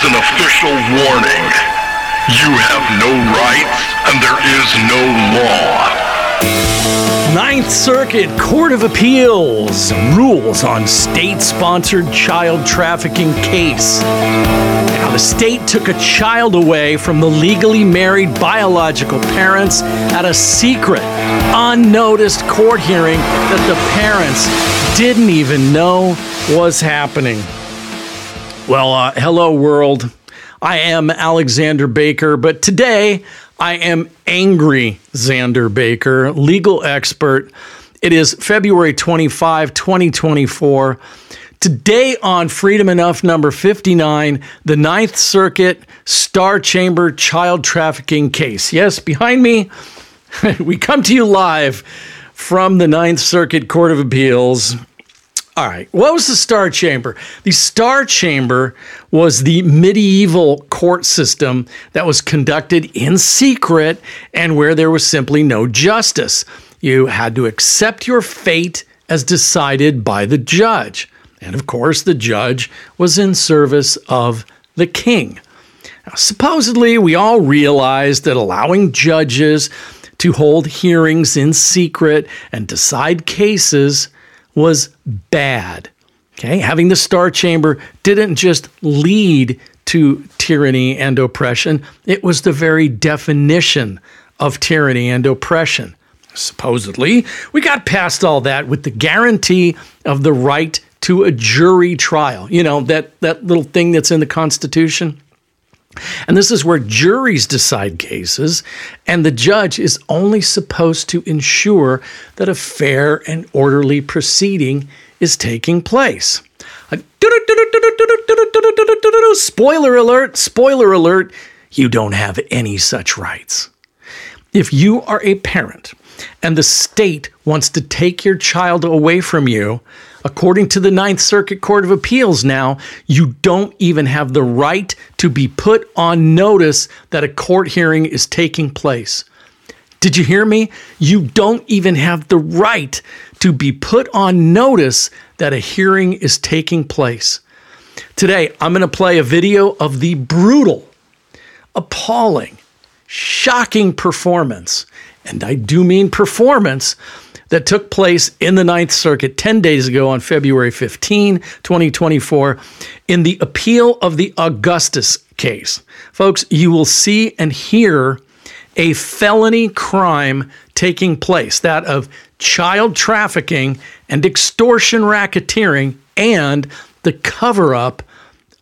is an official warning. You have no rights and there is no law. Ninth Circuit Court of Appeals rules on state sponsored child trafficking case. Now, the state took a child away from the legally married biological parents at a secret, unnoticed court hearing that the parents didn't even know was happening. Well, uh, hello, world. I am Alexander Baker, but today I am angry, Xander Baker, legal expert. It is February 25, 2024. Today on Freedom Enough number 59, the Ninth Circuit Star Chamber child trafficking case. Yes, behind me, we come to you live from the Ninth Circuit Court of Appeals all right. What was the Star Chamber? The Star Chamber was the medieval court system that was conducted in secret and where there was simply no justice. You had to accept your fate as decided by the judge. And of course, the judge was in service of the king. Now, supposedly, we all realized that allowing judges to hold hearings in secret and decide cases was bad. Okay, having the Star Chamber didn't just lead to tyranny and oppression, it was the very definition of tyranny and oppression. Supposedly, we got past all that with the guarantee of the right to a jury trial. You know, that, that little thing that's in the Constitution. And this is where juries decide cases, and the judge is only supposed to ensure that a fair and orderly proceeding is taking place. Spoiler alert, spoiler alert, you don't have any such rights. If you are a parent and the state wants to take your child away from you, According to the Ninth Circuit Court of Appeals, now, you don't even have the right to be put on notice that a court hearing is taking place. Did you hear me? You don't even have the right to be put on notice that a hearing is taking place. Today, I'm going to play a video of the brutal, appalling, shocking performance, and I do mean performance that took place in the Ninth Circuit 10 days ago on February 15, 2024, in the appeal of the Augustus case. Folks, you will see and hear a felony crime taking place that of child trafficking and extortion racketeering and the cover up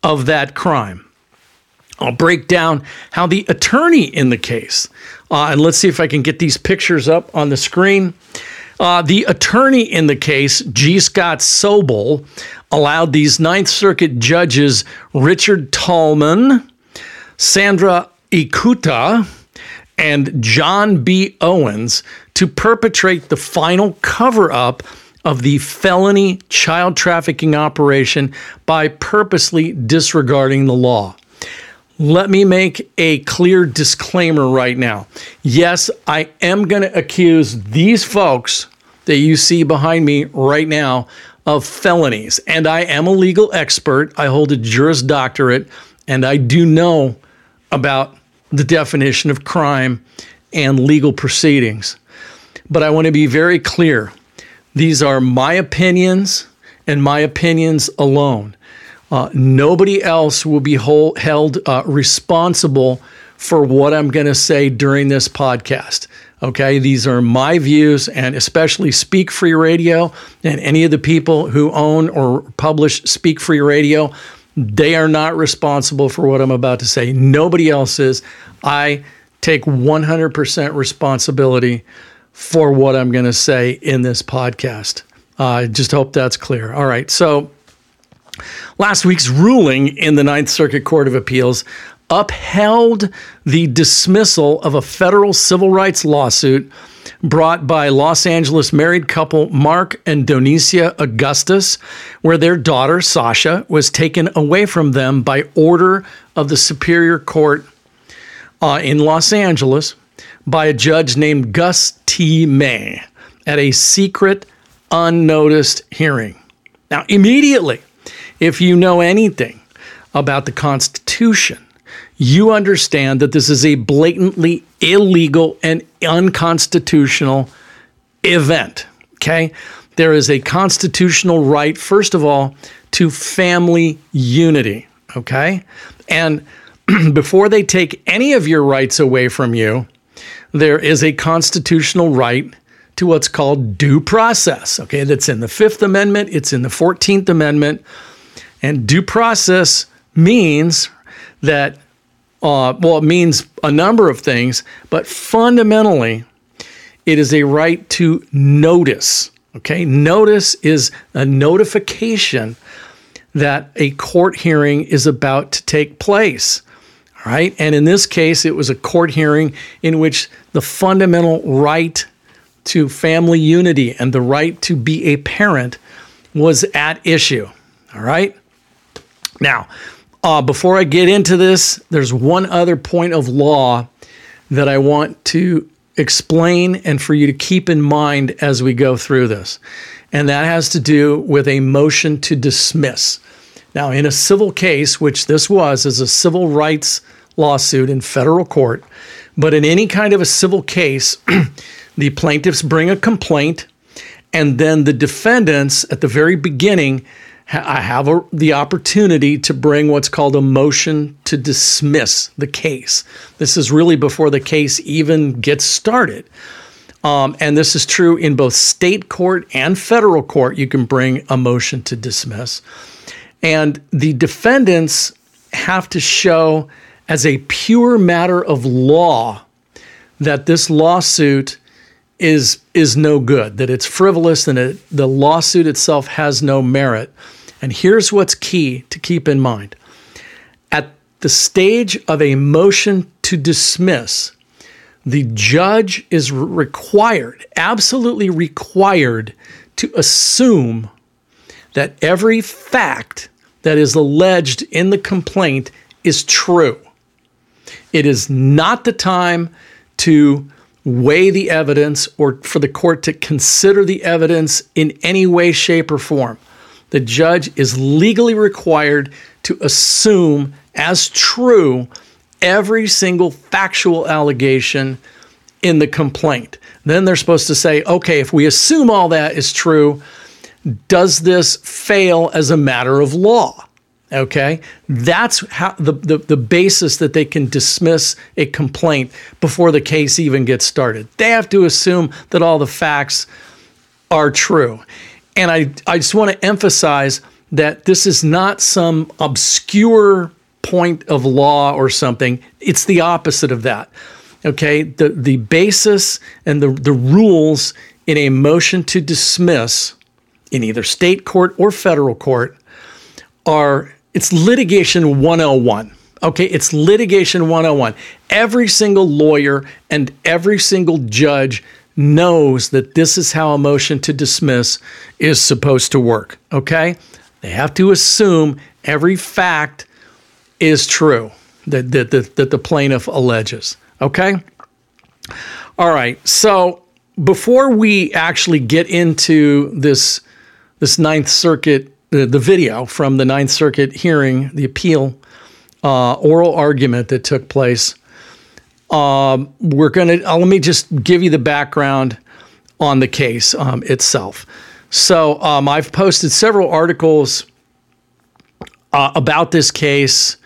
of that crime. I'll break down how the attorney in the case, uh, and let's see if I can get these pictures up on the screen. Uh, the attorney in the case, G. Scott Sobel, allowed these Ninth Circuit judges Richard Tallman, Sandra Ikuta, and John B. Owens to perpetrate the final cover up of the felony child trafficking operation by purposely disregarding the law. Let me make a clear disclaimer right now. Yes, I am going to accuse these folks that you see behind me right now of felonies. And I am a legal expert. I hold a Juris Doctorate, and I do know about the definition of crime and legal proceedings. But I want to be very clear these are my opinions and my opinions alone. Uh, nobody else will be hold, held uh, responsible for what I'm going to say during this podcast. Okay, these are my views, and especially Speak Free Radio and any of the people who own or publish Speak Free Radio, they are not responsible for what I'm about to say. Nobody else is. I take 100% responsibility for what I'm going to say in this podcast. I uh, just hope that's clear. All right, so Last week's ruling in the Ninth Circuit Court of Appeals upheld the dismissal of a federal civil rights lawsuit brought by Los Angeles married couple Mark and Donicia Augustus, where their daughter, Sasha, was taken away from them by order of the Superior Court uh, in Los Angeles by a judge named Gus T. May at a secret, unnoticed hearing. Now, immediately, if you know anything about the Constitution, you understand that this is a blatantly illegal and unconstitutional event. Okay? There is a constitutional right, first of all, to family unity. Okay? And before they take any of your rights away from you, there is a constitutional right to what's called due process. Okay, that's in the Fifth Amendment, it's in the 14th Amendment. And due process means that, uh, well, it means a number of things, but fundamentally, it is a right to notice. Okay, notice is a notification that a court hearing is about to take place. All right, and in this case, it was a court hearing in which the fundamental right to family unity and the right to be a parent was at issue. All right. Now, uh, before I get into this, there's one other point of law that I want to explain and for you to keep in mind as we go through this. And that has to do with a motion to dismiss. Now, in a civil case, which this was, is a civil rights lawsuit in federal court, but in any kind of a civil case, the plaintiffs bring a complaint, and then the defendants at the very beginning I have a, the opportunity to bring what's called a motion to dismiss the case. This is really before the case even gets started. Um, and this is true in both state court and federal court. You can bring a motion to dismiss. And the defendants have to show, as a pure matter of law, that this lawsuit is is no good, that it's frivolous, and it, the lawsuit itself has no merit. And here's what's key to keep in mind at the stage of a motion to dismiss, the judge is required, absolutely required, to assume that every fact that is alleged in the complaint is true. It is not the time to weigh the evidence or for the court to consider the evidence in any way, shape, or form the judge is legally required to assume as true every single factual allegation in the complaint. Then they're supposed to say, okay, if we assume all that is true, does this fail as a matter of law? Okay, that's how the, the, the basis that they can dismiss a complaint before the case even gets started. They have to assume that all the facts are true. And I, I just want to emphasize that this is not some obscure point of law or something. It's the opposite of that. Okay. The, the basis and the, the rules in a motion to dismiss in either state court or federal court are it's litigation 101. Okay, it's litigation 101. Every single lawyer and every single judge knows that this is how a motion to dismiss is supposed to work. Okay? They have to assume every fact is true that, that, that, that the plaintiff alleges. Okay? All right. So before we actually get into this, this Ninth Circuit, the, the video from the Ninth Circuit hearing, the appeal, uh, oral argument that took place um, we're going to, uh, let me just give you the background on the case um, itself. So um, I've posted several articles uh, about this case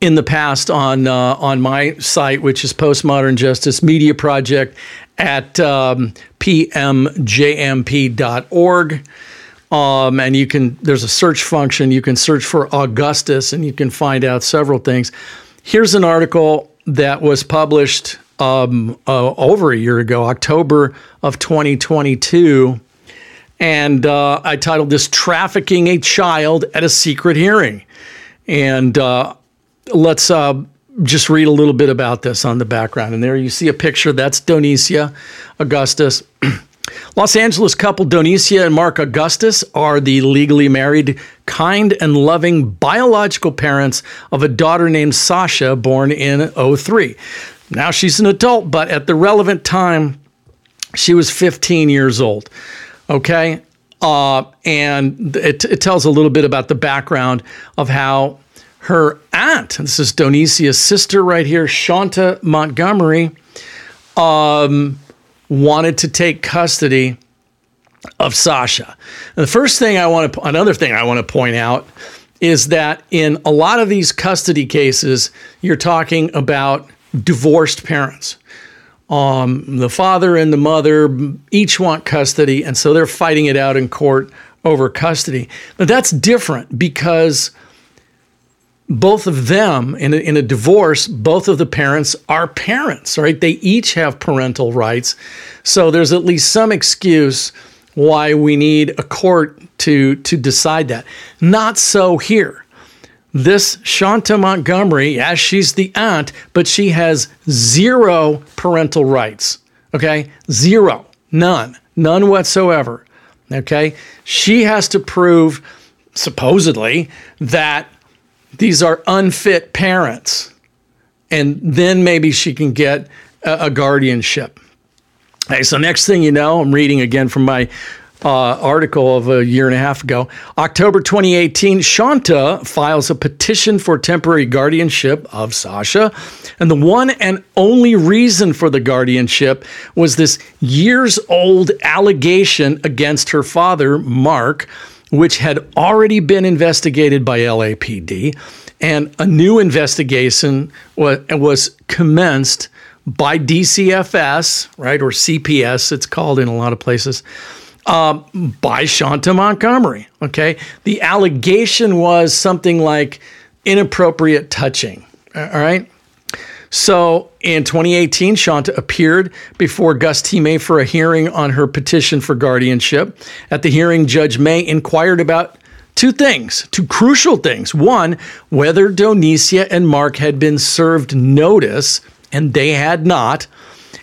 in the past on uh, on my site, which is Postmodern Justice Media Project at um, pmjmp.org. Um, and you can there's a search function. You can search for Augustus, and you can find out several things. Here's an article that was published um, uh, over a year ago, October of 2022. And uh, I titled this Trafficking a Child at a Secret Hearing. And uh, let's uh, just read a little bit about this on the background. And there you see a picture. That's Donicia Augustus. Los Angeles couple Donicia and Mark Augustus are the legally married, kind, and loving biological parents of a daughter named Sasha, born in 03. Now she's an adult, but at the relevant time, she was 15 years old. Okay. Uh, and it, it tells a little bit about the background of how her aunt, this is Donicia's sister right here, Shanta Montgomery, um, wanted to take custody of Sasha. And the first thing I want to, another thing I want to point out is that in a lot of these custody cases, you're talking about divorced parents. Um, the father and the mother each want custody, and so they're fighting it out in court over custody. But that's different because both of them in a, in a divorce, both of the parents are parents, right? They each have parental rights. So there's at least some excuse why we need a court to to decide that. Not so here. This Shanta Montgomery, yes, she's the aunt, but she has zero parental rights. Okay? Zero. None. None whatsoever. Okay? She has to prove, supposedly, that these are unfit parents. And then maybe she can get a, a guardianship. Okay, so next thing you know, I'm reading again from my uh, article of a year and a half ago. October 2018, Shanta files a petition for temporary guardianship of Sasha. And the one and only reason for the guardianship was this years old allegation against her father, Mark, which had already been investigated by LAPD. And a new investigation was, was commenced by DCFS, right, or CPS, it's called in a lot of places uh, by Shanta Montgomery. Okay. The allegation was something like inappropriate touching. All right. So in 2018, Shanta appeared before Gus. May for a hearing on her petition for guardianship. At the hearing, Judge May inquired about two things, two crucial things. One, whether Donicia and Mark had been served notice, and they had not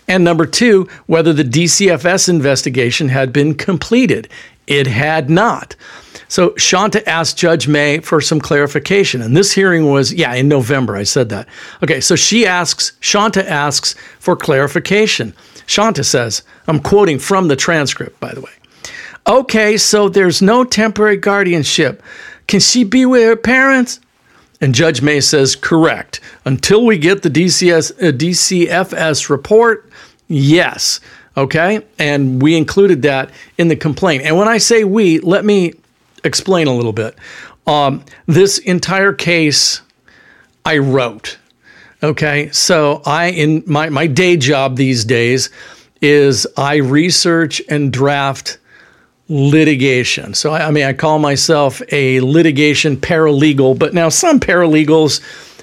and number two, whether the DCFS investigation had been completed. It had not. So Shanta asked Judge May for some clarification. And this hearing was, yeah, in November. I said that. Okay, so she asks, Shanta asks for clarification. Shanta says, I'm quoting from the transcript, by the way. Okay, so there's no temporary guardianship. Can she be with her parents? And Judge May says, correct. Until we get the DCS, uh, DCFS report, yes. Okay. And we included that in the complaint. And when I say we, let me explain a little bit. Um, this entire case I wrote. Okay. So I, in my, my day job these days, is I research and draft litigation. So, I, I mean, I call myself a litigation paralegal, but now some paralegals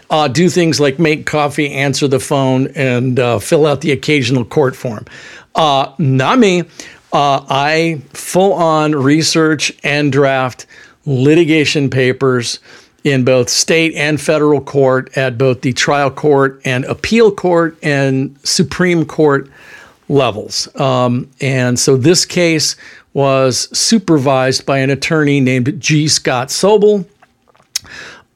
uh, do things like make coffee, answer the phone, and uh, fill out the occasional court form. Uh, not me. Uh, I full on research and draft litigation papers in both state and federal court at both the trial court and appeal court and Supreme Court levels. Um, and so this case was supervised by an attorney named G. Scott Sobel.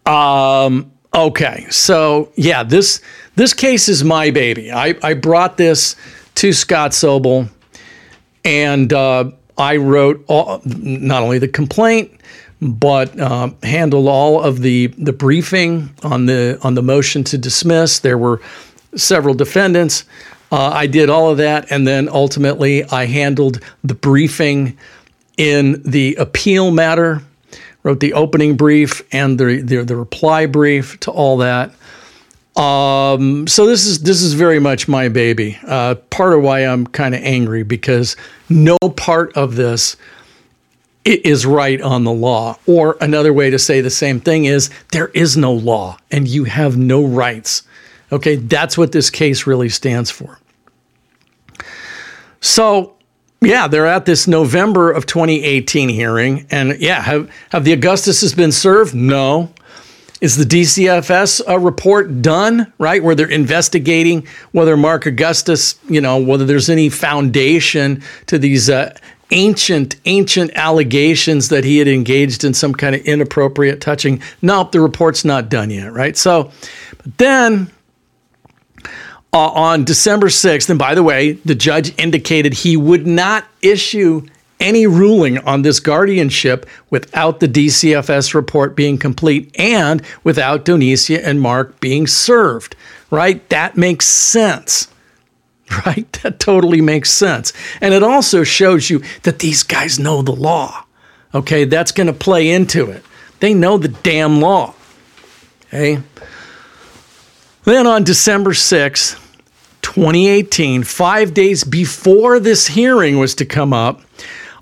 Um, okay, so yeah, this this case is my baby. I, I brought this to Scott Sobel, and uh, I wrote all, not only the complaint, but uh, handled all of the the briefing on the on the motion to dismiss. There were several defendants. Uh, I did all of that, and then ultimately I handled the briefing in the appeal matter, wrote the opening brief and the the, the reply brief to all that. Um, so this is this is very much my baby. Uh, part of why I'm kind of angry because no part of this is right on the law. Or another way to say the same thing is there is no law and you have no rights. Okay, that's what this case really stands for. So, yeah, they're at this November of 2018 hearing. And yeah, have, have the Augustus been served? No. Is the DCFS uh, report done, right? Where they're investigating whether Mark Augustus, you know, whether there's any foundation to these uh, ancient, ancient allegations that he had engaged in some kind of inappropriate touching. Nope, the report's not done yet, right? So, but then uh, on December 6th. And by the way, the judge indicated he would not issue any ruling on this guardianship without the DCFS report being complete and without Donicia and Mark being served, right? That makes sense, right? That totally makes sense. And it also shows you that these guys know the law, okay? That's going to play into it. They know the damn law, okay? Then on December 6th, 2018, five days before this hearing was to come up,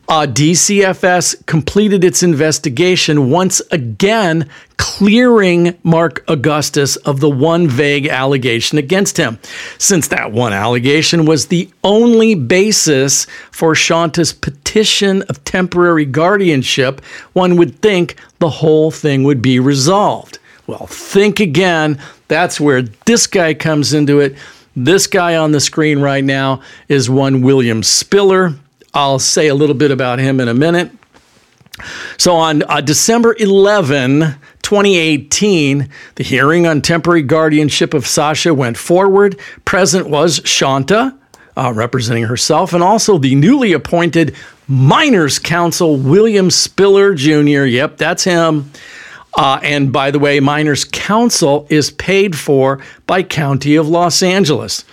uh, DCFS completed its investigation once again, clearing Mark Augustus of the one vague allegation against him. Since that one allegation was the only basis for Shanta's petition of temporary guardianship, one would think the whole thing would be resolved. Well, think again. That's where this guy comes into it. This guy on the screen right now is one William Spiller. I'll say a little bit about him in a minute. So on uh, December 11, 2018, the hearing on temporary guardianship of Sasha went forward. Present was Shanta, uh, representing herself, and also the newly appointed Minors Counsel, William Spiller Jr. Yep, that's him. Uh, and by the way, Minors Counsel is paid for by County of Los Angeles.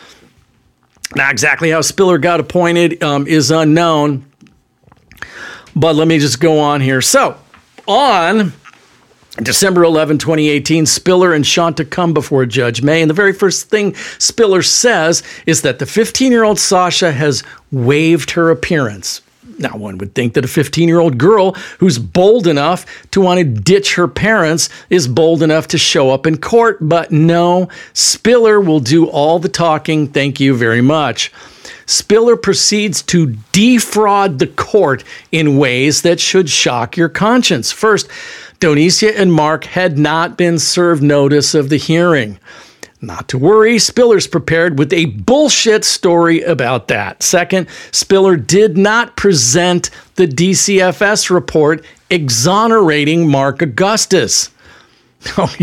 Now, exactly how Spiller got appointed um, is unknown, but let me just go on here. So, on December 11, 2018, Spiller and Shanta come before Judge May, and the very first thing Spiller says is that the 15 year old Sasha has waived her appearance. Now, one would think that a 15 year old girl who's bold enough to want to ditch her parents is bold enough to show up in court, but no, Spiller will do all the talking. Thank you very much. Spiller proceeds to defraud the court in ways that should shock your conscience. First, Donicia and Mark had not been served notice of the hearing. Not to worry, Spiller's prepared with a bullshit story about that. Second, Spiller did not present the DCFS report exonerating Mark Augustus. Oh,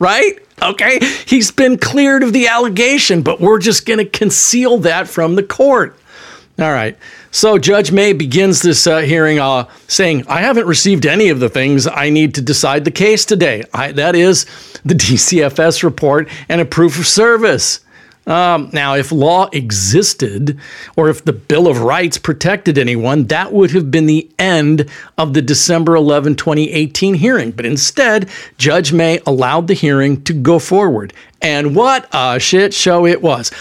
right? Okay, he's been cleared of the allegation, but we're just going to conceal that from the court. All right. So Judge May begins this uh, hearing uh, saying, I haven't received any of the things I need to decide the case today. I, that is the DCFS report and a proof of service. Um, now, if law existed or if the Bill of Rights protected anyone, that would have been the end of the December 11, 2018 hearing. But instead, Judge May allowed the hearing to go forward. And what a shit show it was.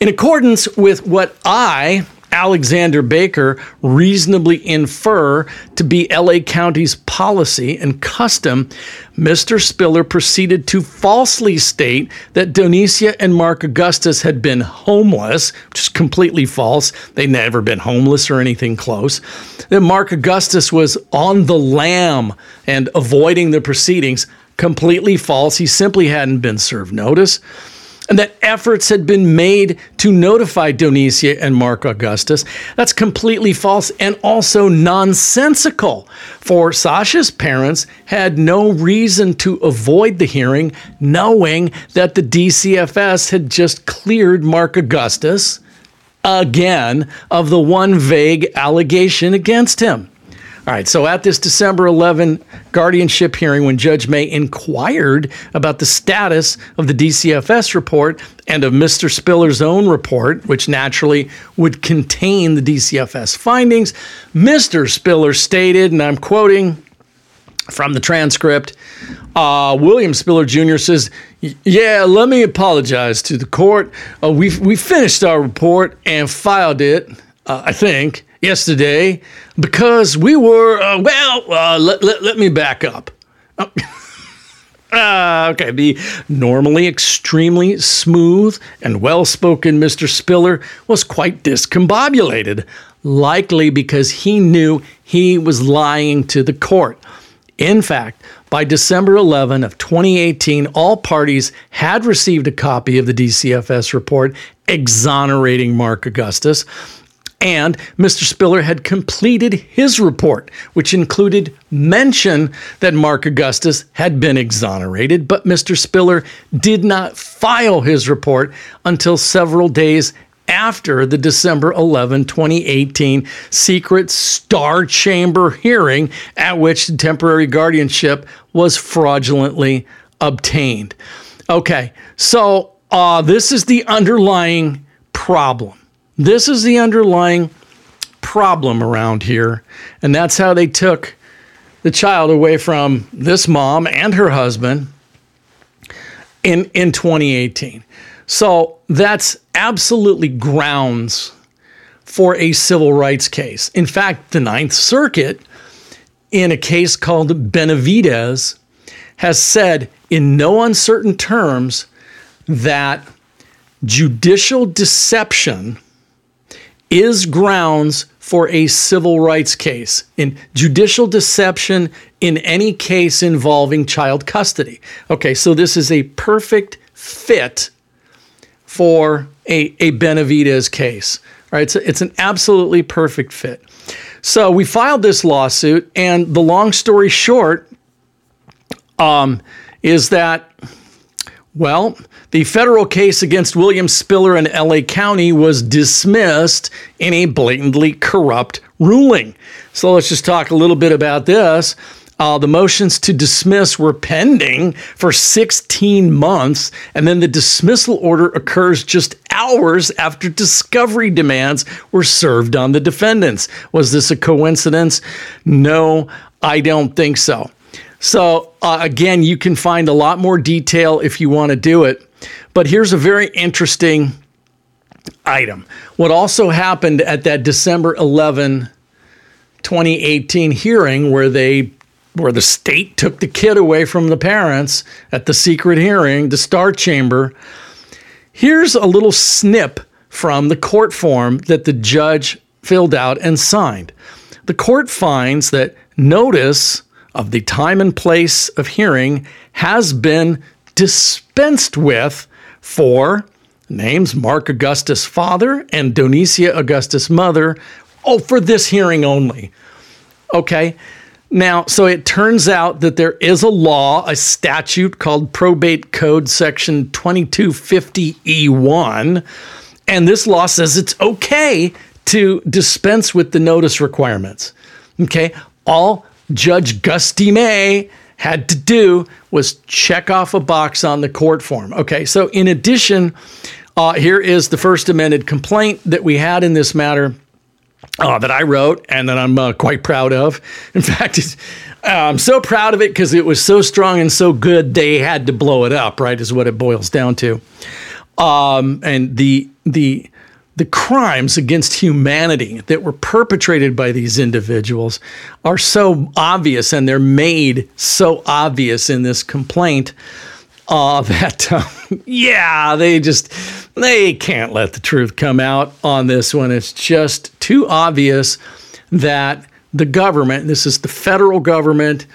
In accordance with what I Alexander Baker reasonably infer to be LA County's policy and custom, Mr. Spiller proceeded to falsely state that Donicia and Mark Augustus had been homeless, which is completely false. They'd never been homeless or anything close. That Mark Augustus was on the lam and avoiding the proceedings, completely false. He simply hadn't been served notice and that efforts had been made to notify Donicia and Mark Augustus. That's completely false and also nonsensical, for Sasha's parents had no reason to avoid the hearing, knowing that the DCFS had just cleared Mark Augustus again of the one vague allegation against him. All right, so at this December 11 guardianship hearing, when Judge May inquired about the status of the DCFS report and of Mr. Spiller's own report, which naturally would contain the DCFS findings, Mr. Spiller stated, and I'm quoting from the transcript, uh, William Spiller Jr. says, "Yeah, let me apologize to the court. Uh, we we finished our report and filed it. Uh, I think." Yesterday because we were, uh, well, uh, let, let, let, me back up. uh, okay, the normally extremely smooth and well spoken Mr. Spiller was quite discombobulated, likely because he knew he was lying to the court. In fact, by December 11 of 2018, all parties had received a copy of the DCFS report exonerating Mark Augustus. And Mr. Spiller had completed his report, which included mention that Mark Augustus had been exonerated, but Mr. Spiller did not file his report until several days after the December 11, 2018 secret Star Chamber hearing at which the temporary guardianship was fraudulently obtained. Okay, so uh, this is the underlying problem. This is the underlying problem around here. And that's how they took the child away from this mom and her husband in, in 2018. So that's absolutely grounds for a civil rights case. In fact, the Ninth Circuit, in a case called Benavidez, has said in no uncertain terms that judicial deception is grounds for a civil rights case in judicial deception in any case involving child custody. Okay, so this is a perfect fit for a, a Benavidez case. All right, so it's an absolutely perfect fit. So we filed this lawsuit, and the long story short um, is that, well, the federal case against William Spiller in LA County was dismissed in a blatantly corrupt ruling. So let's just talk a little bit about this. Uh, the motions to dismiss were pending for 16 months, and then the dismissal order occurs just hours after discovery demands were served on the defendants. Was this a coincidence? No, I don't think so. So, uh, again, you can find a lot more detail if you want to do it. But here's a very interesting item. What also happened at that December 11, 2018 hearing where they where the state took the kid away from the parents at the secret hearing, the Star Chamber. Here's a little snip from the court form that the judge filled out and signed. The court finds that notice of the time and place of hearing has been dispensed with for names Mark Augustus father and Donicia Augustus mother. Oh, for this hearing only. Okay. Now, so it turns out that there is a law, a statute called Probate Code Section 2250E1, and this law says it's okay to dispense with the notice requirements. Okay, all Judge Gus T. May had to do was check off a box on the court form. Okay, so in addition, uh, here is the first amended complaint that we had in this matter uh, that I wrote and that I'm uh, quite proud of. In fact, uh, I'm so proud of it because it was so strong and so good they had to blow it up. Right, is what it boils down to. Um, and the the the crimes against humanity that were perpetrated by these individuals are so obvious and they're made so obvious in this complaint uh, that uh, yeah they just they can't let the truth come out on this one. It's just too obvious that the government this is the federal government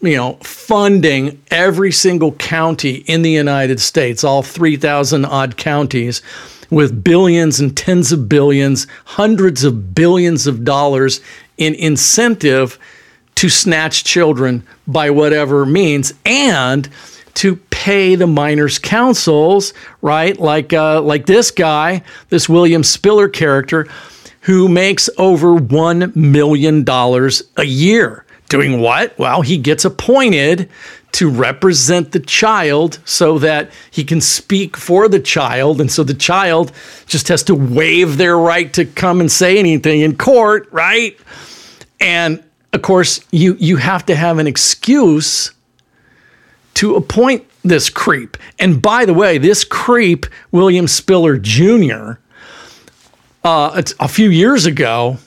you know funding every single county in the united states all 3000 odd counties with billions and tens of billions, hundreds of billions of dollars in incentive to snatch children by whatever means and to pay the minors' counsels, right? Like uh, like this guy, this William Spiller character, who makes over one million dollars a year. Doing what? Well, he gets appointed to represent the child so that he can speak for the child. And so the child just has to waive their right to come and say anything in court, right? And of course, you, you have to have an excuse to appoint this creep. And by the way, this creep, William Spiller Jr., uh, a few years ago,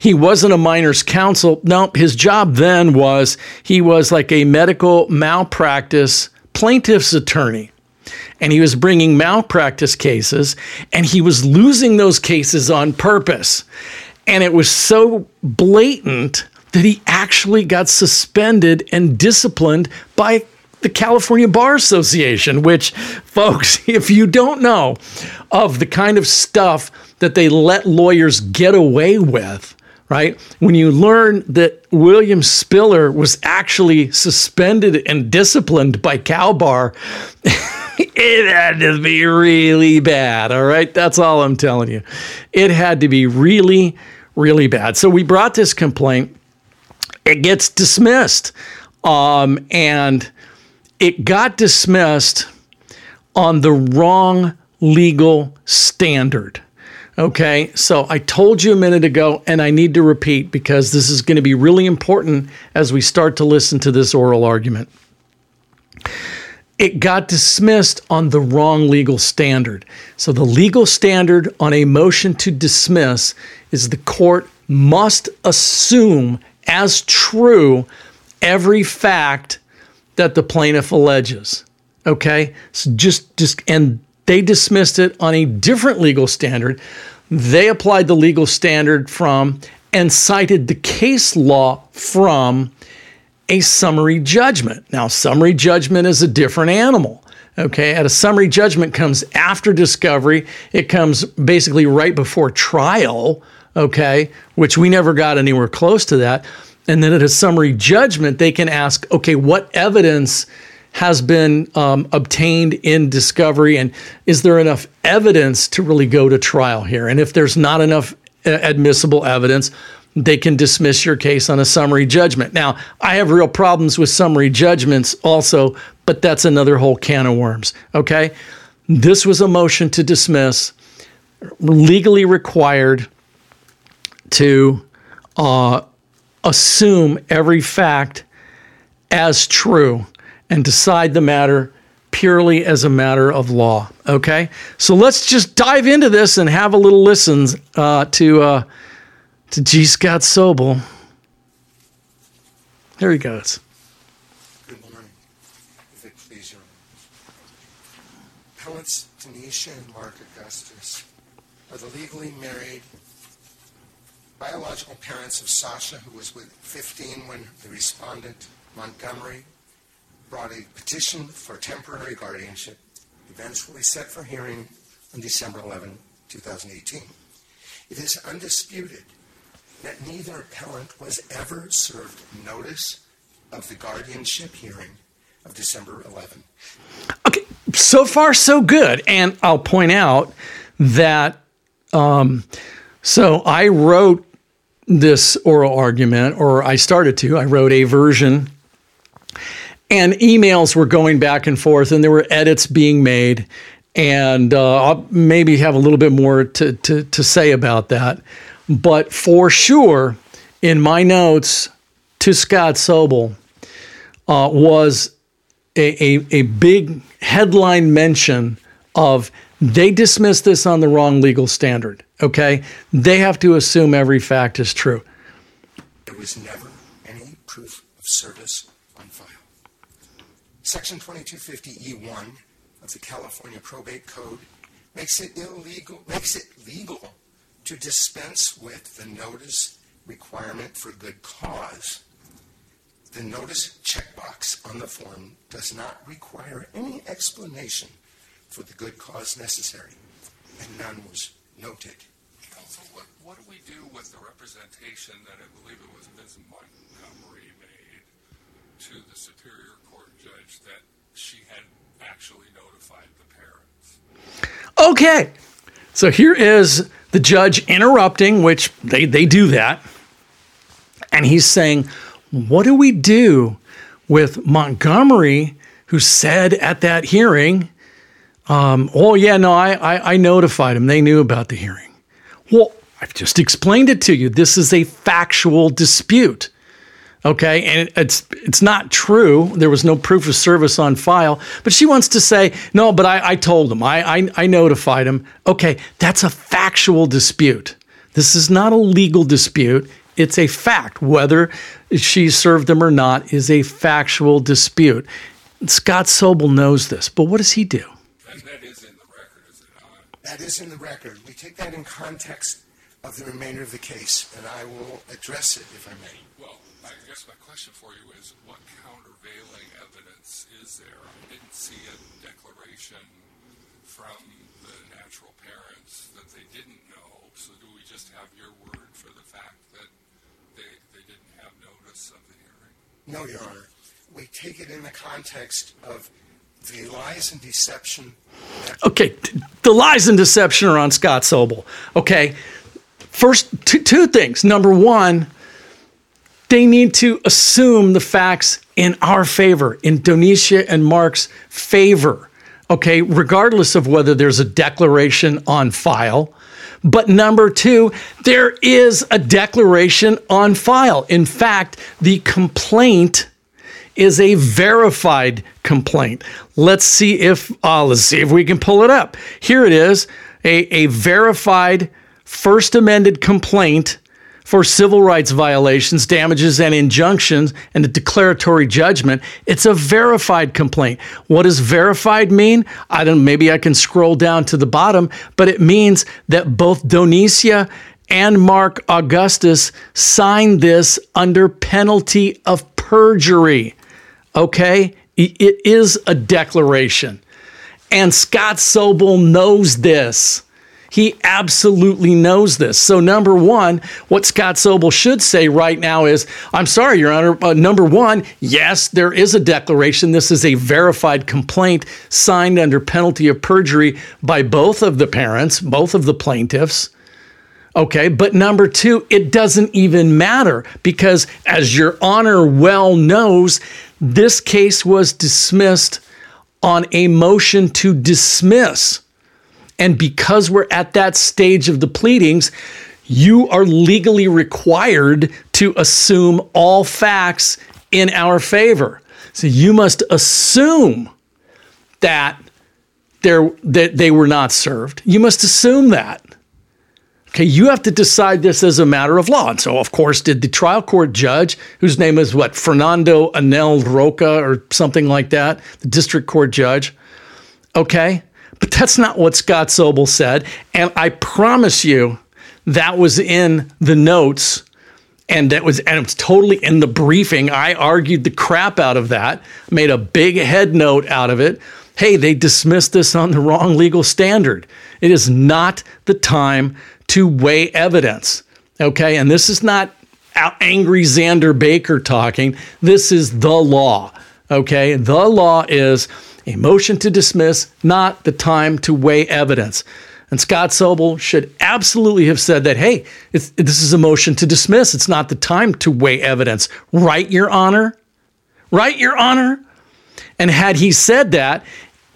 he wasn't a minors counsel. No, his job then was he was like a medical malpractice plaintiff's attorney. And he was bringing malpractice cases and he was losing those cases on purpose. And it was so blatant that he actually got suspended and disciplined by the California Bar Association, which, folks, if you don't know of the kind of stuff that they let lawyers get away with, right? When you learn that William Spiller was actually suspended and disciplined by CalBar, it had to be really bad. All right. That's all I'm telling you. It had to be really, really bad. So we brought this complaint. It gets dismissed. Um, and it got dismissed on the wrong legal standard. Okay, so I told you a minute ago, and I need to repeat because this is going to be really important as we start to listen to this oral argument. It got dismissed on the wrong legal standard. So, the legal standard on a motion to dismiss is the court must assume as true every fact that the plaintiff alleges. Okay, so just just and they dismissed it on a different legal standard. They applied the legal standard from and cited the case law from a summary judgment. Now, summary judgment is a different animal. Okay, at a summary judgment comes after discovery. It comes basically right before trial. Okay, which we never got anywhere close to that. And then at a summary judgment, they can ask, okay, what evidence has been um, obtained in discovery, and is there enough evidence to really go to trial here? And if there's not enough uh, admissible evidence, they can dismiss your case on a summary judgment. Now, I have real problems with summary judgments also, but that's another whole can of worms. Okay? This was a motion to dismiss, legally required to uh, assume every fact as true and decide the matter purely as a matter of law. Okay, so let's just dive into this and have a little listen uh, to uh, to G. Scott Sobel. There he goes. Good morning, if it please your Appellants and Mark Augustus are the legally married biological parents of Sasha, who was with 15 when the respondent, Montgomery, brought a petition for temporary guardianship, eventually set for hearing on December 11, 2018. It is undisputed that neither appellant was ever served notice of the guardianship hearing of December 11. Okay, so far so good. And I'll point out that um, so I wrote this oral argument, or I started to. I wrote a version, and emails were going back and forth, and there were edits being made. And uh, I'll maybe have a little bit more to, to, to say about that. But for sure, in my notes to Scott Sobel uh, was a, a, a big headline mention of they dismissed this on the wrong legal standard. Okay? They have to assume every fact is true. There was never any proof of service. Section 2250E1 of the California Probate Code makes it illegal makes it legal to dispense with the notice requirement for good cause. The notice checkbox on the form does not require any explanation for the good cause necessary, and none was noted. Counsel, what, what do we do with the representation that I believe it was Ms. Montgomery made to the Superior judge that she had actually notified the parents? Okay. So here is the judge interrupting, which they, they do that. And he's saying, What do we do with Montgomery, who said at that hearing um, oh, yeah, no, I, I, I notified him. They knew about the hearing. Well, I've just explained it to you. This is a factual dispute. Okay, and it's it's not true. There was no proof of service on file, but she wants to say no. But I, I told them. I, I I notified him. Okay, that's a factual dispute. This is not a legal dispute. It's a fact. Whether she served them or not is a factual dispute. Scott Sobel knows this, but what does he do? That is in the record, is it not? That is in the record. We take that in context of the remainder of the case, and I will address it if I may. Well, I guess my question for you is what countervailing evidence is there? I didn't see a declaration from the natural parents that they didn't know, so do we just have your word for the fact that they, they didn't have notice of the hearing? No, Your Honor. We take it in the context of the lies and deception. Okay, the lies and deception are on Scott Sobel. Okay, first, two, two things. Number one, they need to assume the facts in our favor, in Donicia and Mark's favor. Okay, regardless of whether there's a declaration on file. But number two, there is a declaration on file. In fact, the complaint is a verified complaint. Let's see if uh, let's see if we can pull it up. Here it is, a, a verified first amended complaint for civil rights violations, damages, and injunctions, and a declaratory judgment. It's a verified complaint. What does verified mean? I don't. Maybe I can scroll down to the bottom, but it means that both Donicia and Mark Augustus signed this under penalty of perjury. Okay, it is a declaration, and Scott Sobel knows this. He absolutely knows this. So, number one, what Scott Sobel should say right now is I'm sorry, Your Honor. Number one, yes, there is a declaration. This is a verified complaint signed under penalty of perjury by both of the parents, both of the plaintiffs. Okay, but number two, it doesn't even matter because, as Your Honor well knows, this case was dismissed on a motion to dismiss. And because we're at that stage of the pleadings, you are legally required to assume all facts in our favor. So you must assume that, that they were not served. You must assume that. Okay, you have to decide this as a matter of law. And so, of course, did the trial court judge, whose name is what, Fernando Anel Roca or something like that, the district court judge. Okay, but that's not what Scott Sobel said. And I promise you, that was in the notes. And that was and it was totally in the briefing. I argued the crap out of that, made a big head note out of it. Hey, they dismissed this on the wrong legal standard. It is not the time to weigh evidence. Okay, and this is not angry Xander Baker talking. This is the law. Okay, the law is a motion to dismiss, not the time to weigh evidence. And Scott Sobel should absolutely have said that, hey, this is a motion to dismiss. It's not the time to weigh evidence. Right, Your Honor? Right, Your Honor? And had he said that,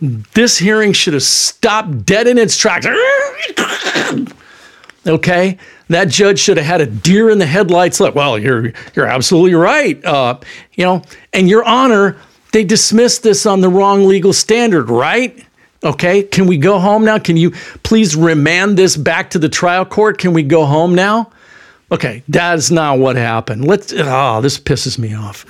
this hearing should have stopped dead in its tracks. okay? That judge should have had a deer in the headlights look. Well, you're, you're absolutely right. Uh, you know, and Your Honor, they dismissed this on the wrong legal standard, right? Okay, can we go home now? Can you please remand this back to the trial court? Can we go home now? Okay, that's not what happened. Let's. Oh, this pisses me off.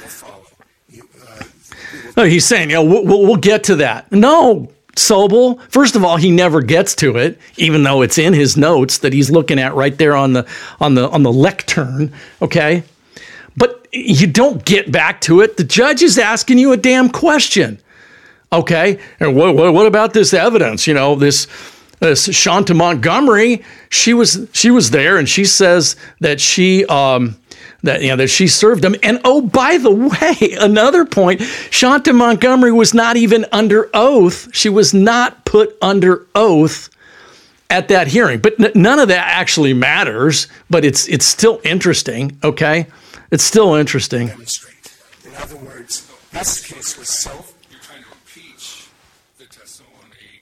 Oh, he's saying, you we'll, we'll get to that. No, Sobel. First of all, he never gets to it, even though it's in his notes that he's looking at right there on the on the on the lectern. Okay, but you don't get back to it. The judge is asking you a damn question. Okay. And what, what, what about this evidence? You know, this, this Shanta Montgomery, she was, she was there and she says that she, um, that you know that she served them. And oh, by the way, another point: Shanta Montgomery was not even under oath. She was not put under oath at that hearing. But n- none of that actually matters. But it's it's still interesting. Okay. It's still interesting. Demonstrate. In other words, this case was self. You're trying to impeach the testimony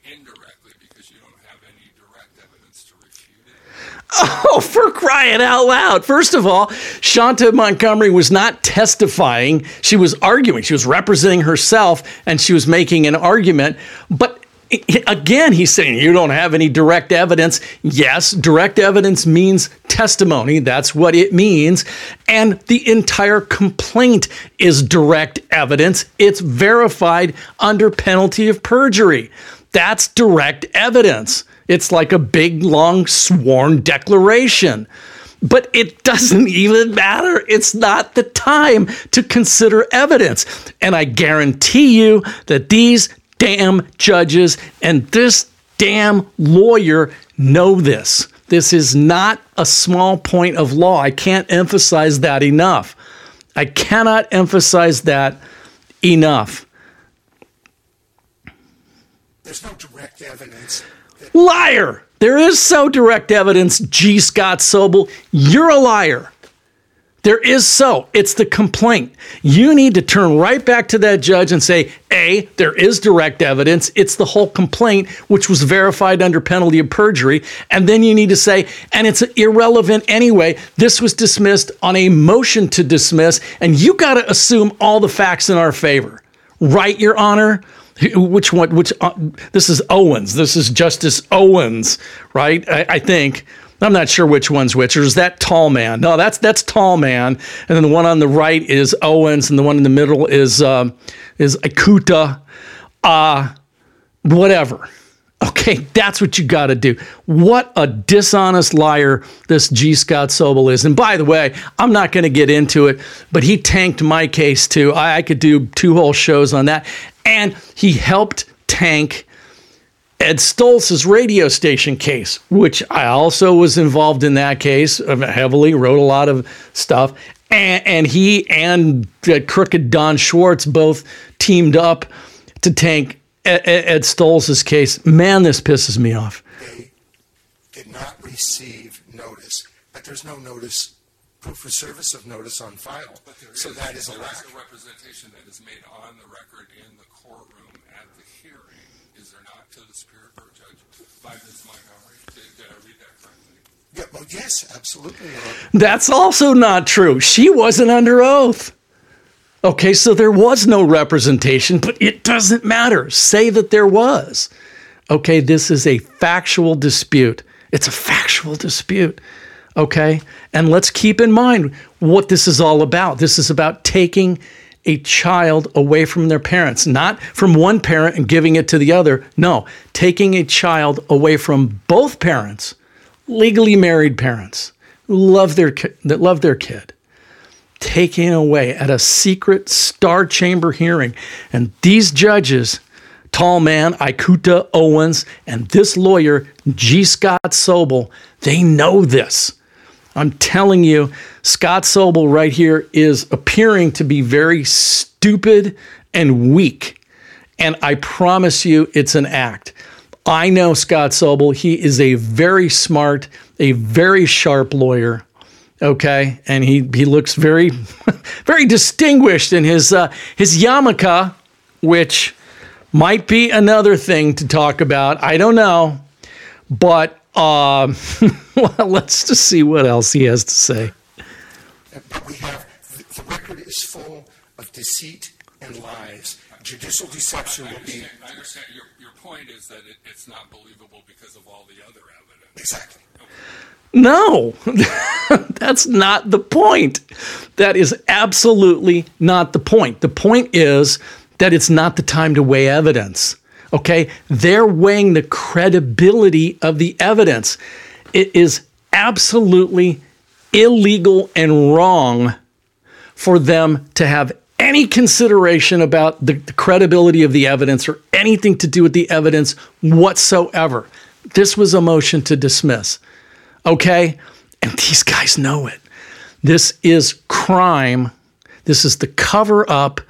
indirectly because you don't have any direct evidence to refute it. Oh, for crying out loud. First of all, Shanta Montgomery was not testifying. She was arguing. She was representing herself and she was making an argument. But again, he's saying you don't have any direct evidence. Yes, direct evidence means testimony. That's what it means. And the entire complaint is direct evidence. It's verified under penalty of perjury. That's direct evidence. It's like a big, long sworn declaration. But it doesn't even matter. It's not the time to consider evidence. And I guarantee you that these damn judges and this damn lawyer know this. This is not a small point of law. I can't emphasize that enough. I cannot emphasize that enough. there's no direct evidence. That, Liar! There is so direct evidence, G. Scott Sobel. You're a liar. There is so. It's the complaint. You need to turn right back to that judge and say, A, there is direct evidence. It's the whole complaint, which was verified under penalty of perjury. And then you need to say, and it's irrelevant anyway. This was dismissed on a motion to dismiss, and you got to assume all the facts in our favor. Right, Your Honor? Which one? Which? Uh, this is Owens. This is Justice Owens, right? I, I think. I'm not sure which one's which. Or is that Tallman? No, that's that's Tallman. And then the one on the right is Owens, and the one in the middle is um, is Ikuta. Uh, whatever. Okay, that's what you got to do. What a dishonest liar this G. Scott Sobel is. And by the way, I'm not going to get into it, but he tanked my case too. I, I could do two whole shows on that. And he helped tank Ed Stolz's radio station case, which I also was involved in that case heavily, wrote a lot of stuff. And, and he and uh, crooked Don Schwartz both teamed up to tank Ed, Ed Stolz's case. Man, this pisses me off. they did not receive notice, but there's no notice, proof of service of notice on file. But there So that is a lack. is a representation that is made on the record in the courtroom at the hearing, is there not, to the Superior Court judge by Ms. Montgomery? Did, did I read that correctly? Yeah, well, yes, absolutely. That's also not true. She wasn't under oath. Okay, so there was no representation, but it doesn't matter. Say that there was. Okay, this is a factual dispute. It's a factual dispute. Okay, and let's keep in mind what this is all about. This is about taking a child away from their parents, not from one parent and giving it to the other. No, taking a child away from both parents, legally married parents who love their ki- that love their kid taken away at a secret star chamber hearing. And these judges, Tallman, Ikuta Owens, and this lawyer, G. Scott Sobel, they know this. I'm telling you, Scott Sobel right here is appearing to be very stupid and weak. And I promise you, it's an act. I know Scott Sobel. He is a very smart, a very sharp lawyer okay and he he looks very very distinguished in his uh, his yarmulke which might be another thing to talk about i don't know but um well, let's just see what else he has to say we have, the, the record is full of deceit and lies. Judicial deception will be, understand, I understand, your, your point is that it, it's not believable because of all the other evidence. exactly. no. That's not the point. That is absolutely not the point. The point is that it's not the time to weigh evidence okay? They're weighing the credibility of the evidence. It is absolutely illegal and wrong for them to have any consideration about the, the credibility of the evidence or anything to do with the evidence whatsoever. This was a motion to dismiss. Okay? And these guys know it. This is crime. This is the cover up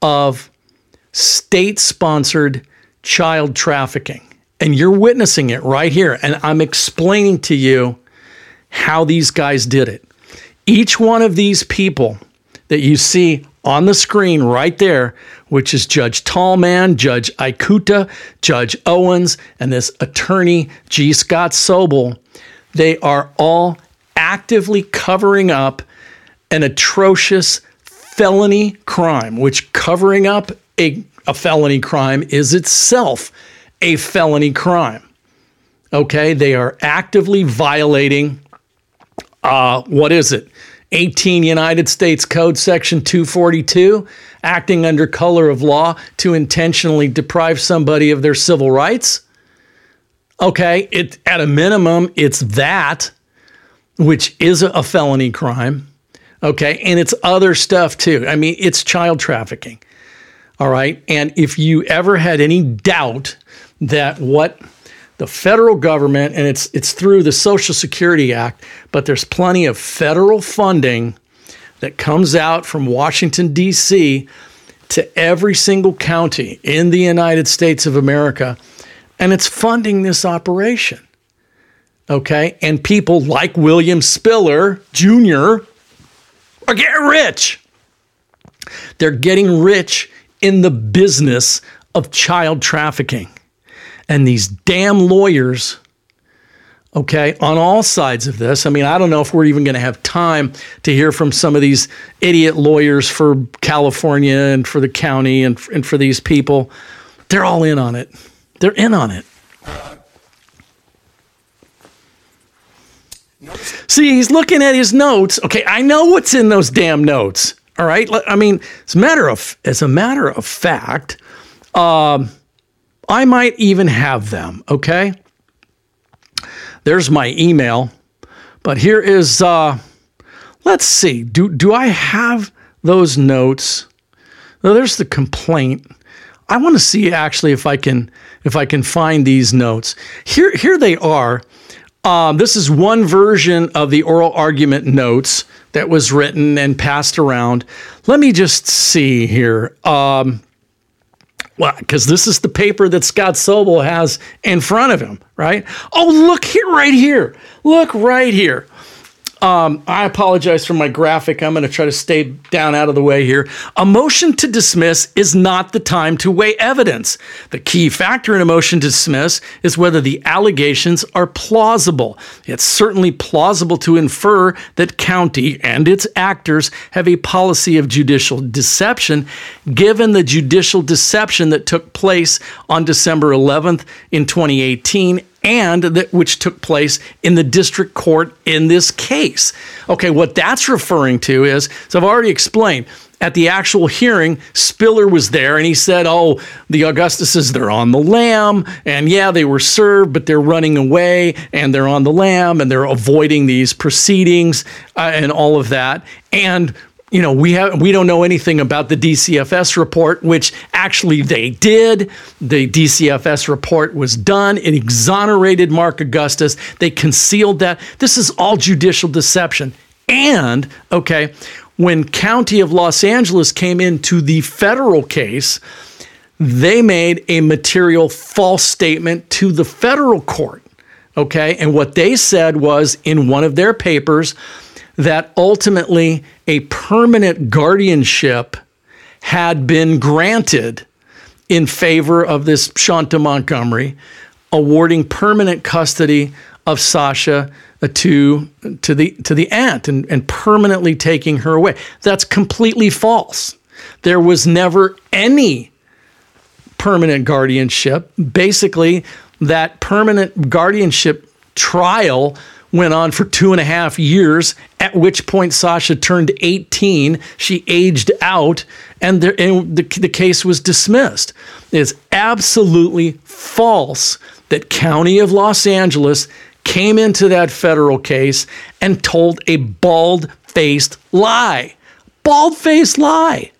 of state sponsored child trafficking. And you're witnessing it right here. And I'm explaining to you how these guys did it. Each one of these people that you see on the screen right there, which is Judge Tallman, Judge Ikuta, Judge Owens, and this attorney G. Scott Sobel, they are all actively covering up an atrocious felony crime, which covering up a, a felony crime is itself a felony crime. Okay, they are actively violating uh, what is it? 18 United States Code Section 242, acting under color of law to intentionally deprive somebody of their civil rights. Okay, it at a minimum, it's that, which is a felony crime. Okay, and it's other stuff too. I mean, it's child trafficking. All right, and if you ever had any doubt that what the federal government and it's it's through the Social Security Act, but there's plenty of federal funding that comes out from Washington D.C. to every single county in the United States of America and it's funding this operation. Okay. And people like William Spiller Jr. are getting rich. They're getting rich in the business of child trafficking. And these damn lawyers, okay, on all sides of this. I mean, I don't know if we're even going to have time to hear from some of these idiot lawyers for California and for the county and, and for these people. They're all in on it. They're in on it. See, he's looking at his notes. Okay, I know what's in those damn notes. All right. I mean, as a matter of as a matter of fact, um, I might even have them. Okay. There's my email, but here is. Uh, let's see. Do do I have those notes? Well, there's the complaint. I want to see actually if I can if I can find these notes. Here here they are. Um, this is one version of the oral argument notes that was written and passed around. Let me just see here. Um, well, because this is the paper that Scott Sobel has in front of him, right? Oh, look here, right here. Look right here. Um, I apologize for my graphic. I'm going to try to stay down out of the way here. A motion to dismiss is not the time to weigh evidence. The key factor in a motion to dismiss is whether the allegations are plausible. It's certainly plausible to infer that county and its actors have a policy of judicial deception, given the judicial deception that took place on December 11th in 2018 and that which took place in the district court in this case. Okay, what that's referring to is so I've already explained at the actual hearing, Spiller was there and he said, Oh, the Augustuses, they're on the lam. And yeah, they were served, but they're running away and they're on the lam and they're avoiding these proceedings uh, and all of that. And you know, we have we don't know anything about the DCFS report, which actually they did. The DCFS report was done. It exonerated Mark Augustus. They concealed that. This is all judicial deception. And okay, when County of Los Angeles came into the federal case, they made a material false statement to the federal court. Okay, and what they said was in one of their papers that ultimately a permanent guardianship had been granted in favor of this Shanta Montgomery, awarding permanent custody of Sasha uh, to to the to the aunt and, and permanently taking her away. That's completely false. There was never any permanent guardianship. Basically, that permanent guardianship trial went on for two and a half years, at which point Sasha turned 18. She aged out, and, there, and the, the case was dismissed. It is absolutely false that County of Los Angeles came into that federal case and told a bald faced lie. Bald faced lie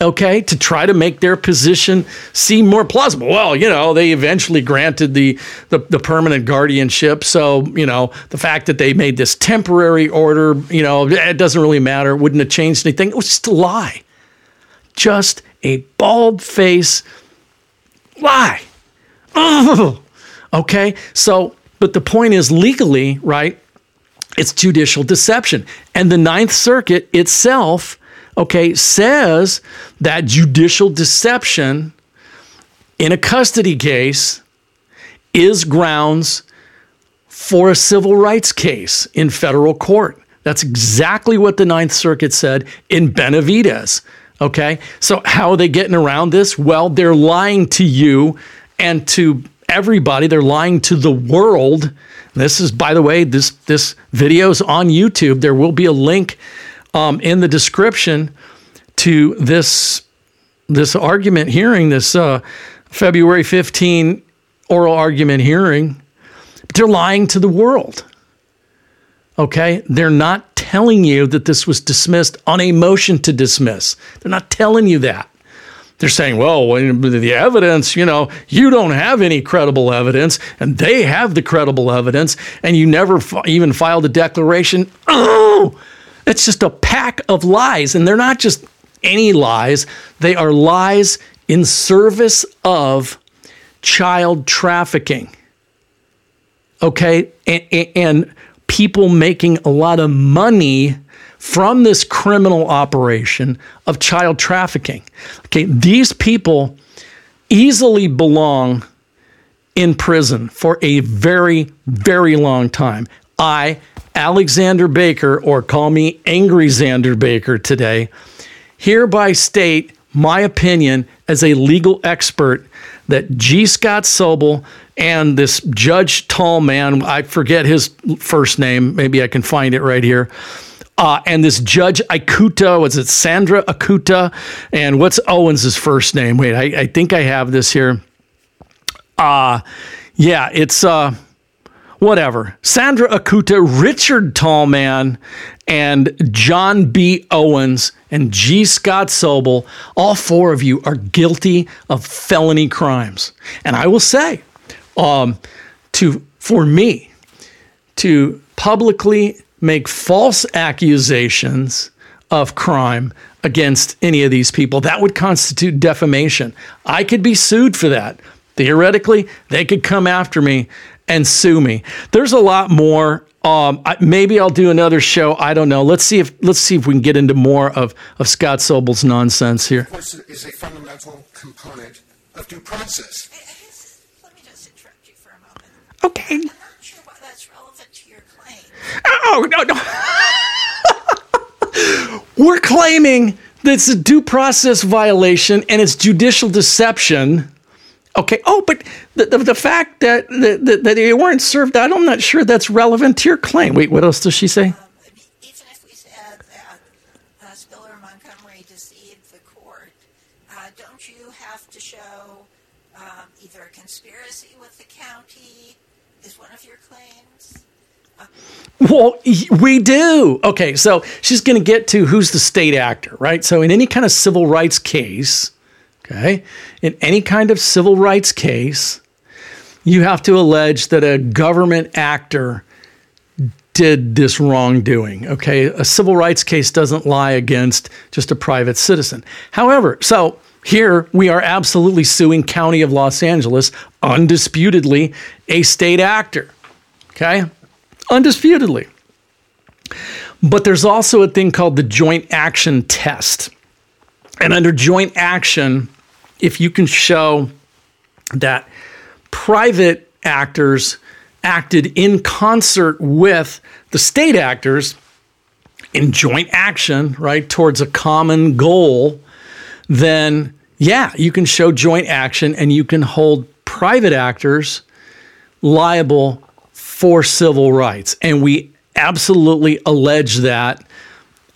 okay, to try to make their position seem more plausible. Well, you know, they eventually granted the, the, the permanent guardianship. So, you know, the fact that they made this temporary order, you know, it doesn't really matter. Wouldn't have changed anything. It was just a lie. Just a bald face lie. Okay. So, but the point is legally, right? It's judicial deception. And the Ninth Circuit itself okay, says that judicial deception in a custody case is grounds for a civil rights case in federal court. That's exactly what the Ninth Circuit said in Benavidez. Okay, so how are they getting around this? Well, they're lying to you and to everybody. They're lying to the world. This is, by the way, this this video is on YouTube. There will be a link um, in the description to this this argument hearing, this uh, February 15 oral argument hearing. They're lying to the world. Okay? They're not telling you that this was dismissed on a motion to dismiss. They're not telling you that. They're saying, well, the evidence, you know, you don't have any credible evidence, and they have the credible evidence, and you never f- even filed a declaration. Oh, it's just a pack of lies. And they're not just any lies, they are lies in service of child trafficking. Okay. And, and people making a lot of money from this criminal operation of child trafficking. Okay. These people easily belong in prison for a very, very long time. I, Alexander Baker, or call me Angry Xander Baker today, hereby state my opinion as a legal expert that G. Scott Sobel and this Judge Tallman, I forget his first name, maybe I can find it right here. Uh, and this Judge Ikuta, was it Sandra Ikuta? And what's Owens' first name? Wait, I, I think I have this here. Uh, yeah, it's uh, whatever. Sandra Ikuta, Richard Tallman, and John B. Owens and G. Scott Sobel, all four of you are guilty of felony crimes. And I will say, um, to for me, to publicly make false accusations of crime against any of these people, that would constitute defamation. I could be sued for that. Theoretically, they could come after me and sue me. There's a lot more. Um, I, maybe I'll do another show. I don't know. Let's see if let's see if we can get into more of, of Scott Sobel's nonsense here. Of course, is a fundamental component of due process. Let me just interrupt you for a moment. Okay. I'm not sure why that's relevant to your claim. Oh no no. We're claiming that it's a due process violation and it's judicial deception. Okay. Oh, but the, the, the fact that, that that they weren't served out, I'm not sure that's relevant to your claim. Wait, what else does she say? Um, if we said that uh, Spiller Montgomery deceived the court, uh, don't you have to show um, either a conspiracy with the county is one of your claims? Uh, well, we do. Okay, so she's going to get to who's the state actor, right? So, in any kind of civil rights case, okay, in any kind of civil rights case, you have to allege that a government actor did this wrongdoing. Okay, a civil rights case doesn't lie against just a private citizen. However, so here we are absolutely suing County of Los Angeles, undisputedly a state actor. Okay, undisputedly. But there's also a thing called the joint action test. And under joint action, if you can show that private actors acted in concert with the state actors in joint action, right, towards a common goal, then yeah, you can show joint action and you can hold private actors liable for civil rights. And we absolutely allege that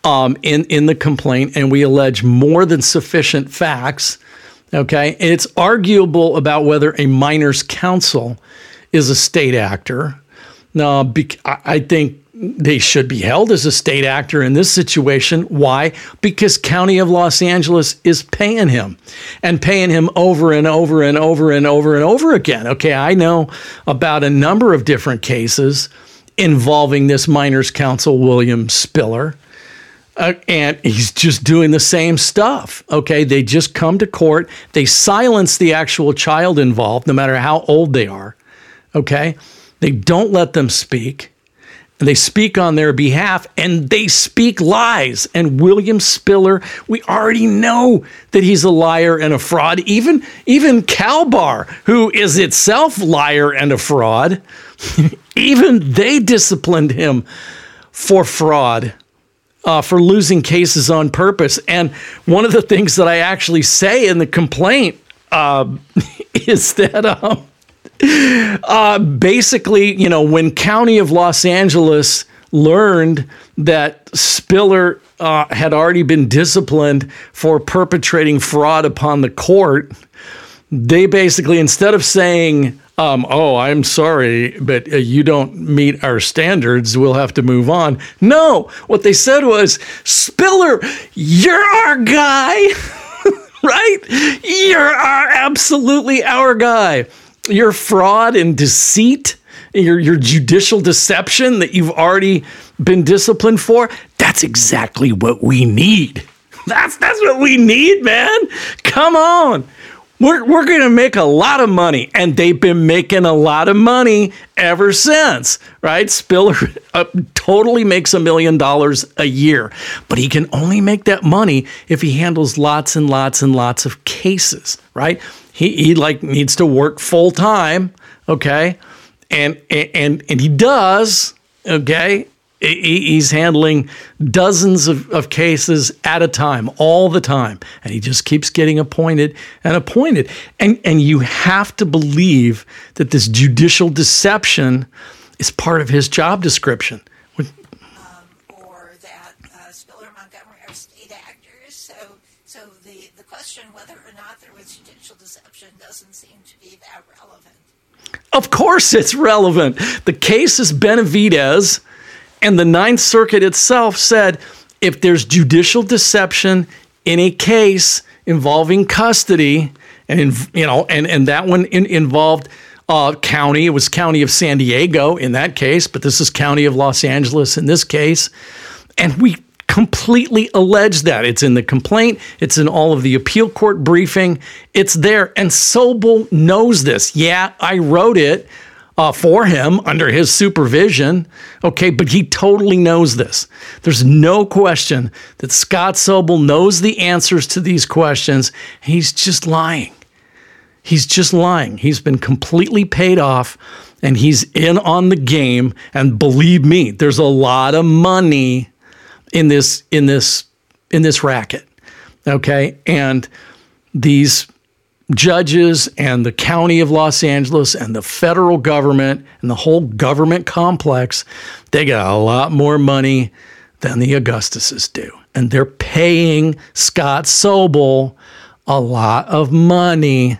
um, in, in the complaint, and we allege more than sufficient facts. Okay. And it's arguable about whether a minor's counsel is a state actor. No, bec- I think they should be held as a state actor in this situation. Why? Because County of Los Angeles is paying him and paying him over and over and over and over and over again. Okay, I know about a number of different cases involving this minors counsel, William Spiller. Uh, and he's just doing the same stuff. Okay. They just come to court, they silence the actual child involved, no matter how old they are. Okay. They don't let them speak. And they speak on their behalf and they speak lies. And William Spiller, we already know that he's a liar and a fraud. Even, even Calbar, who is itself liar and a fraud, even they disciplined him for fraud uh, for losing cases on purpose. And one of the things that I actually say in the complaint um, is that um, uh, basically, you know, when County of Los Angeles learned that Spiller uh, had already been disciplined for perpetrating fraud upon the court, they basically, instead of saying, um, oh, I'm sorry, but uh, you don't meet our standards. We'll have to move on. No, what they said was, Spiller, you're our guy, right? You're our, absolutely our guy. Your fraud and deceit, your, your judicial deception that you've already been disciplined for, that's exactly what we need. That's, that's what we need, man. Come on. We're, we're going to make a lot of money. And they've been making a lot of money ever since, right? Spiller uh, totally makes a million dollars a year, but he can only make that money if he handles lots and lots and lots of cases, right? He, he like needs to work full time, okay? And, and, and he does, okay? He's handling dozens of, of cases at a time, all the time. And he just keeps getting appointed and appointed. And, and you have to believe that this judicial deception is part of his job description. Um, or that uh, Spiller Montgomery are state actors. So, so the, the question whether or not there was judicial deception doesn't seem to be that relevant. Of course, it's relevant. The case is Benavidez and the Ninth Circuit itself said if there's judicial deception in a case involving custody, and in, you know, and and that one in, involved uh, county. It was county of San Diego in that case, but this is county of Los Angeles in this case, and we completely allege that. It's in the complaint. It's in all of the appeal court briefing. It's there, and Sobel knows this. Yeah, I wrote it uh, for him under his supervision. Okay, but he totally knows this. There's no question that Scott Sobel knows the answers to these questions. He's just lying. He's just lying. He's been completely paid off and he's in on the game. And believe me, there's a lot of money in this in this in this racket. Okay, and these judges and the county of Los Angeles and the federal government and the whole government complex, they got a lot more money than the Augustuses do. And they're paying Scott Sobel a lot of money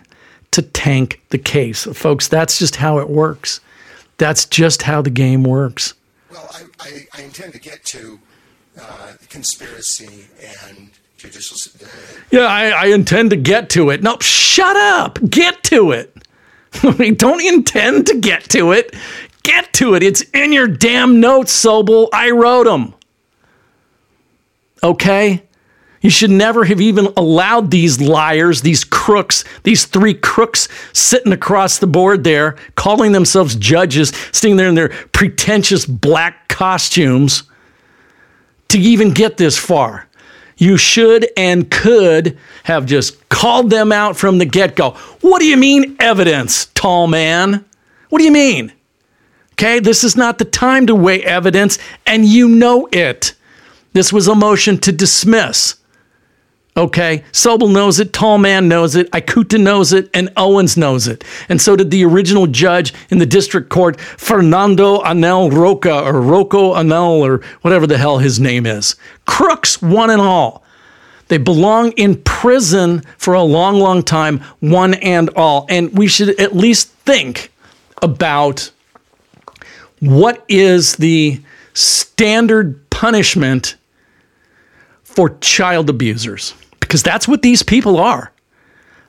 to tank the case. Folks, that's just how it works. That's just how the game works. Well, I, I, I intend to get to uh, conspiracy and judicial. Yeah, I, I, intend to get to it. No, shut up. Get to it. Don't intend to get to it. Get to it. It's in your damn notes, Sobel. I wrote them. Okay? You should never have even allowed these liars, these crooks, these three crooks sitting across the board there, calling themselves judges, sitting there in their pretentious black costumes, to even get this far. You should and could have just called them out from the get go. What do you mean, evidence, Tallman? What do you mean? Okay, this is not the time to weigh evidence, and you know it. This was a motion to dismiss. Okay, Sobel knows it, Tallman knows it, Ikuta knows it, and Owens knows it. And so did the original judge in the district court, Fernando Anel Roca, or Rocco Anel, or whatever the hell his name is. Crooks, one and all. They belong in prison for a long, long time, one and all. And we should at least think about what is the standard punishment for child abusers because that's what these people are.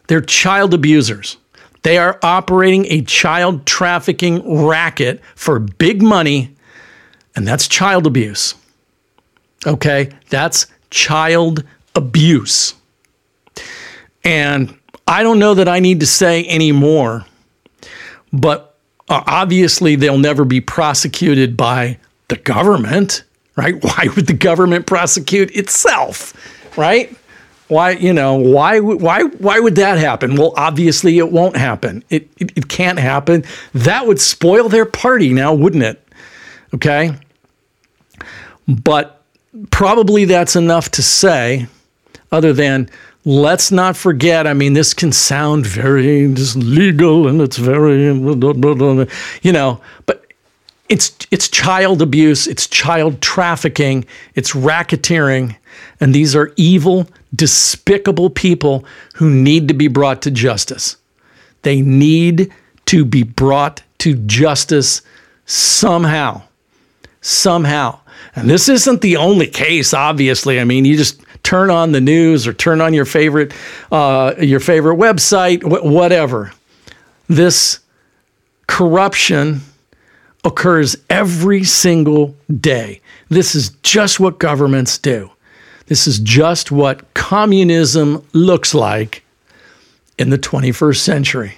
They're child abusers. They are operating a child trafficking racket for big money, and that's child abuse. Okay, that's child abuse. And I don't know that I need to say any more, but uh, obviously they'll never be prosecuted by the government, right? Why would the government prosecute itself, right? Why, you know, why, why, why would that happen? Well, obviously it won't happen. It, it, it can't happen. That would spoil their party now, wouldn't it? Okay. But probably that's enough to say, other than let's not forget. I mean, this can sound very just legal and it's very, you know, but it's it's child abuse, it's child trafficking, it's racketeering, and these are evil, despicable people who need to be brought to justice. They need to be brought to justice somehow. Somehow. And this isn't the only case, obviously. I mean, you just turn on the news or turn on your favorite uh, your favorite website, wh- whatever. This corruption occurs every single day. This is just what governments do. This is just what communism looks like in the 21st century.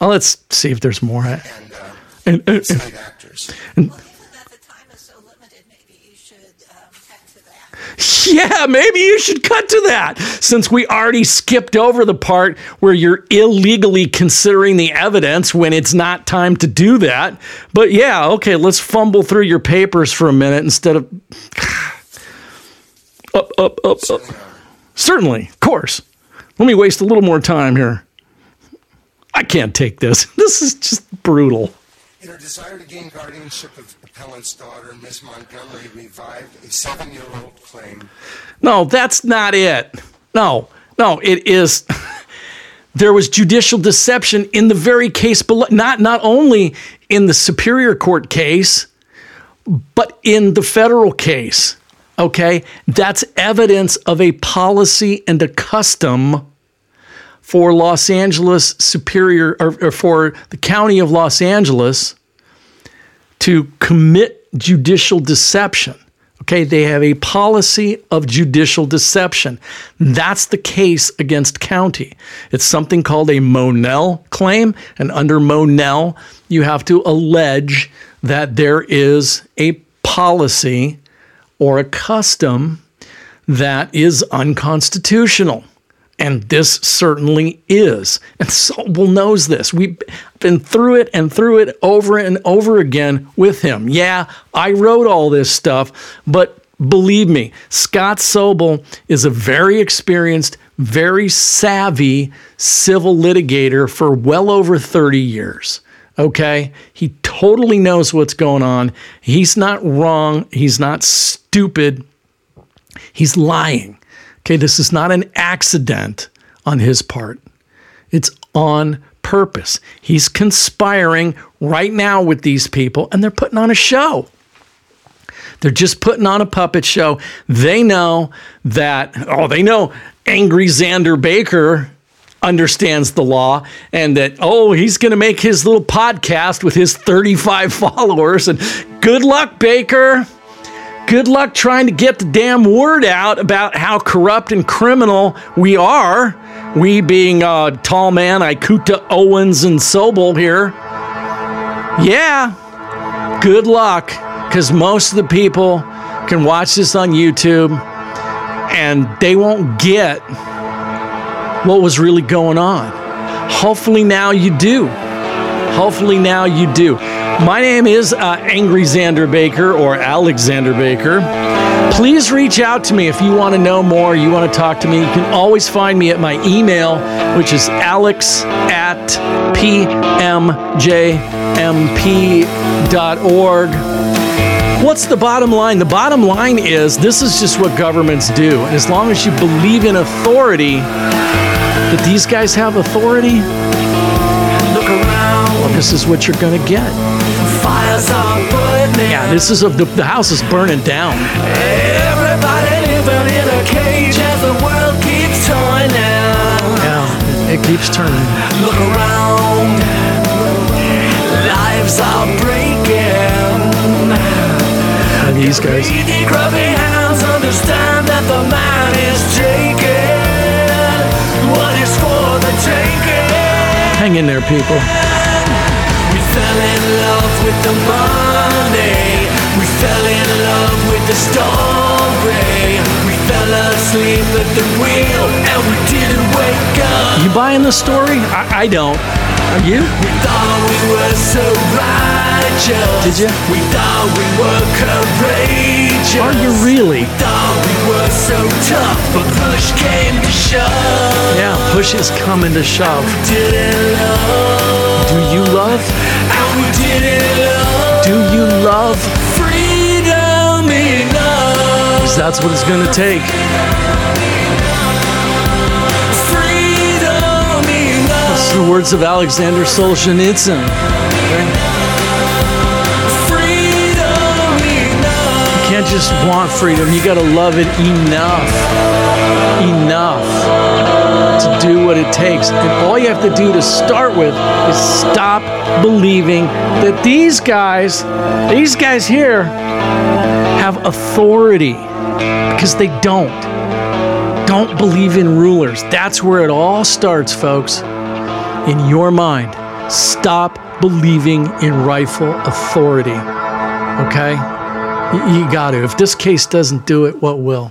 Well, let's see if there's more. and, uh, And, and- slave actors. Well, given that the time is so limited, maybe you should um, cut to that. Yeah, maybe you should cut to that since we already skipped over the part where you're illegally considering the evidence when it's not time to do that. But yeah, okay, let's fumble through your papers for a minute instead of up, up, up, up. Certainly, of course. Let me waste a little more time here. I can't take this. This is just brutal. In her desire to gain guardianship of appellant's daughter, Ms. Montgomery revived a seven-year-old claim No, that's not it. No, no, it is. There was judicial deception in the very case below, not not only in the Superior Court case, but in the federal case. Okay, that's evidence of a policy and a custom for Los Angeles Superior or, or for the County of Los Angeles to commit judicial deception. Okay, they have a policy of judicial deception. That's the case against county. It's something called a Monell claim. And under Monell, you have to allege that there is a policy or a custom that is unconstitutional. And this certainly is. And Sobel knows this. We've been through it and through it over and over again with him. Yeah, I wrote all this stuff, but believe me, Scott Sobel is a very experienced, very savvy civil litigator for well over 30 years. Okay? He totally knows what's going on. He's not wrong. He's not stupid. He's lying. Okay, this is not an accident on his part. It's on purpose. He's conspiring right now with these people and they're putting on a show. They're just putting on a puppet show. They know that, oh, they know angry Xander Baker understands the law and that, oh, he's going to make his little podcast with his 35 followers. And good luck, Baker. Good luck trying to get the damn word out about how corrupt and criminal we are. We being uh, Tallman, Ikuta, Owens, and Sobel here. Yeah, good luck, because most of the people can watch this on YouTube and they won't get what was really going on. Hopefully, now you do. Hopefully, now you do. My name is uh, Angry Xander Baker or Alexander Baker. Please reach out to me if you want to know more, you want to talk to me. You can always find me at my email, which is alex at pmjmp.org. What's the bottom line? The bottom line is this is just what governments do. And as long as you believe in authority, that these guys have authority, Look around, well, this is what you're going to get. fires are burning. Yeah, this is a, the, the house is burning down. Everybody living in a cage as the world keeps turning. Yeah, it keeps turning. Look around, lives are breaking. The money is taking? What is God taking? Hang in there, people. We fell in love with the money. We fell in love with the story. We fell asleep at the wheel and we didn't wake up. You buying the story? I, I don't. Are you? We thought we were so righteous. Did ya? We thought we were courageous. Are you really? Thought we were so tough, but push came to shove. Yeah, push is coming to shove. Do you love? and we didn't love. Do you love? Freedom enough. 'Cause that's what it's going to take. It's the words of Alexander Solzhenitsyn. You can't just want freedom, you got to love it enough. Enough to do what it takes. And all you have to do to start with is stop believing that these guys, these guys here, have authority because they don't. Don't believe in rulers. That's where it all starts, folks. In your mind, stop believing in rifle authority. Okay? You, you got to. If this case doesn't do it, what will?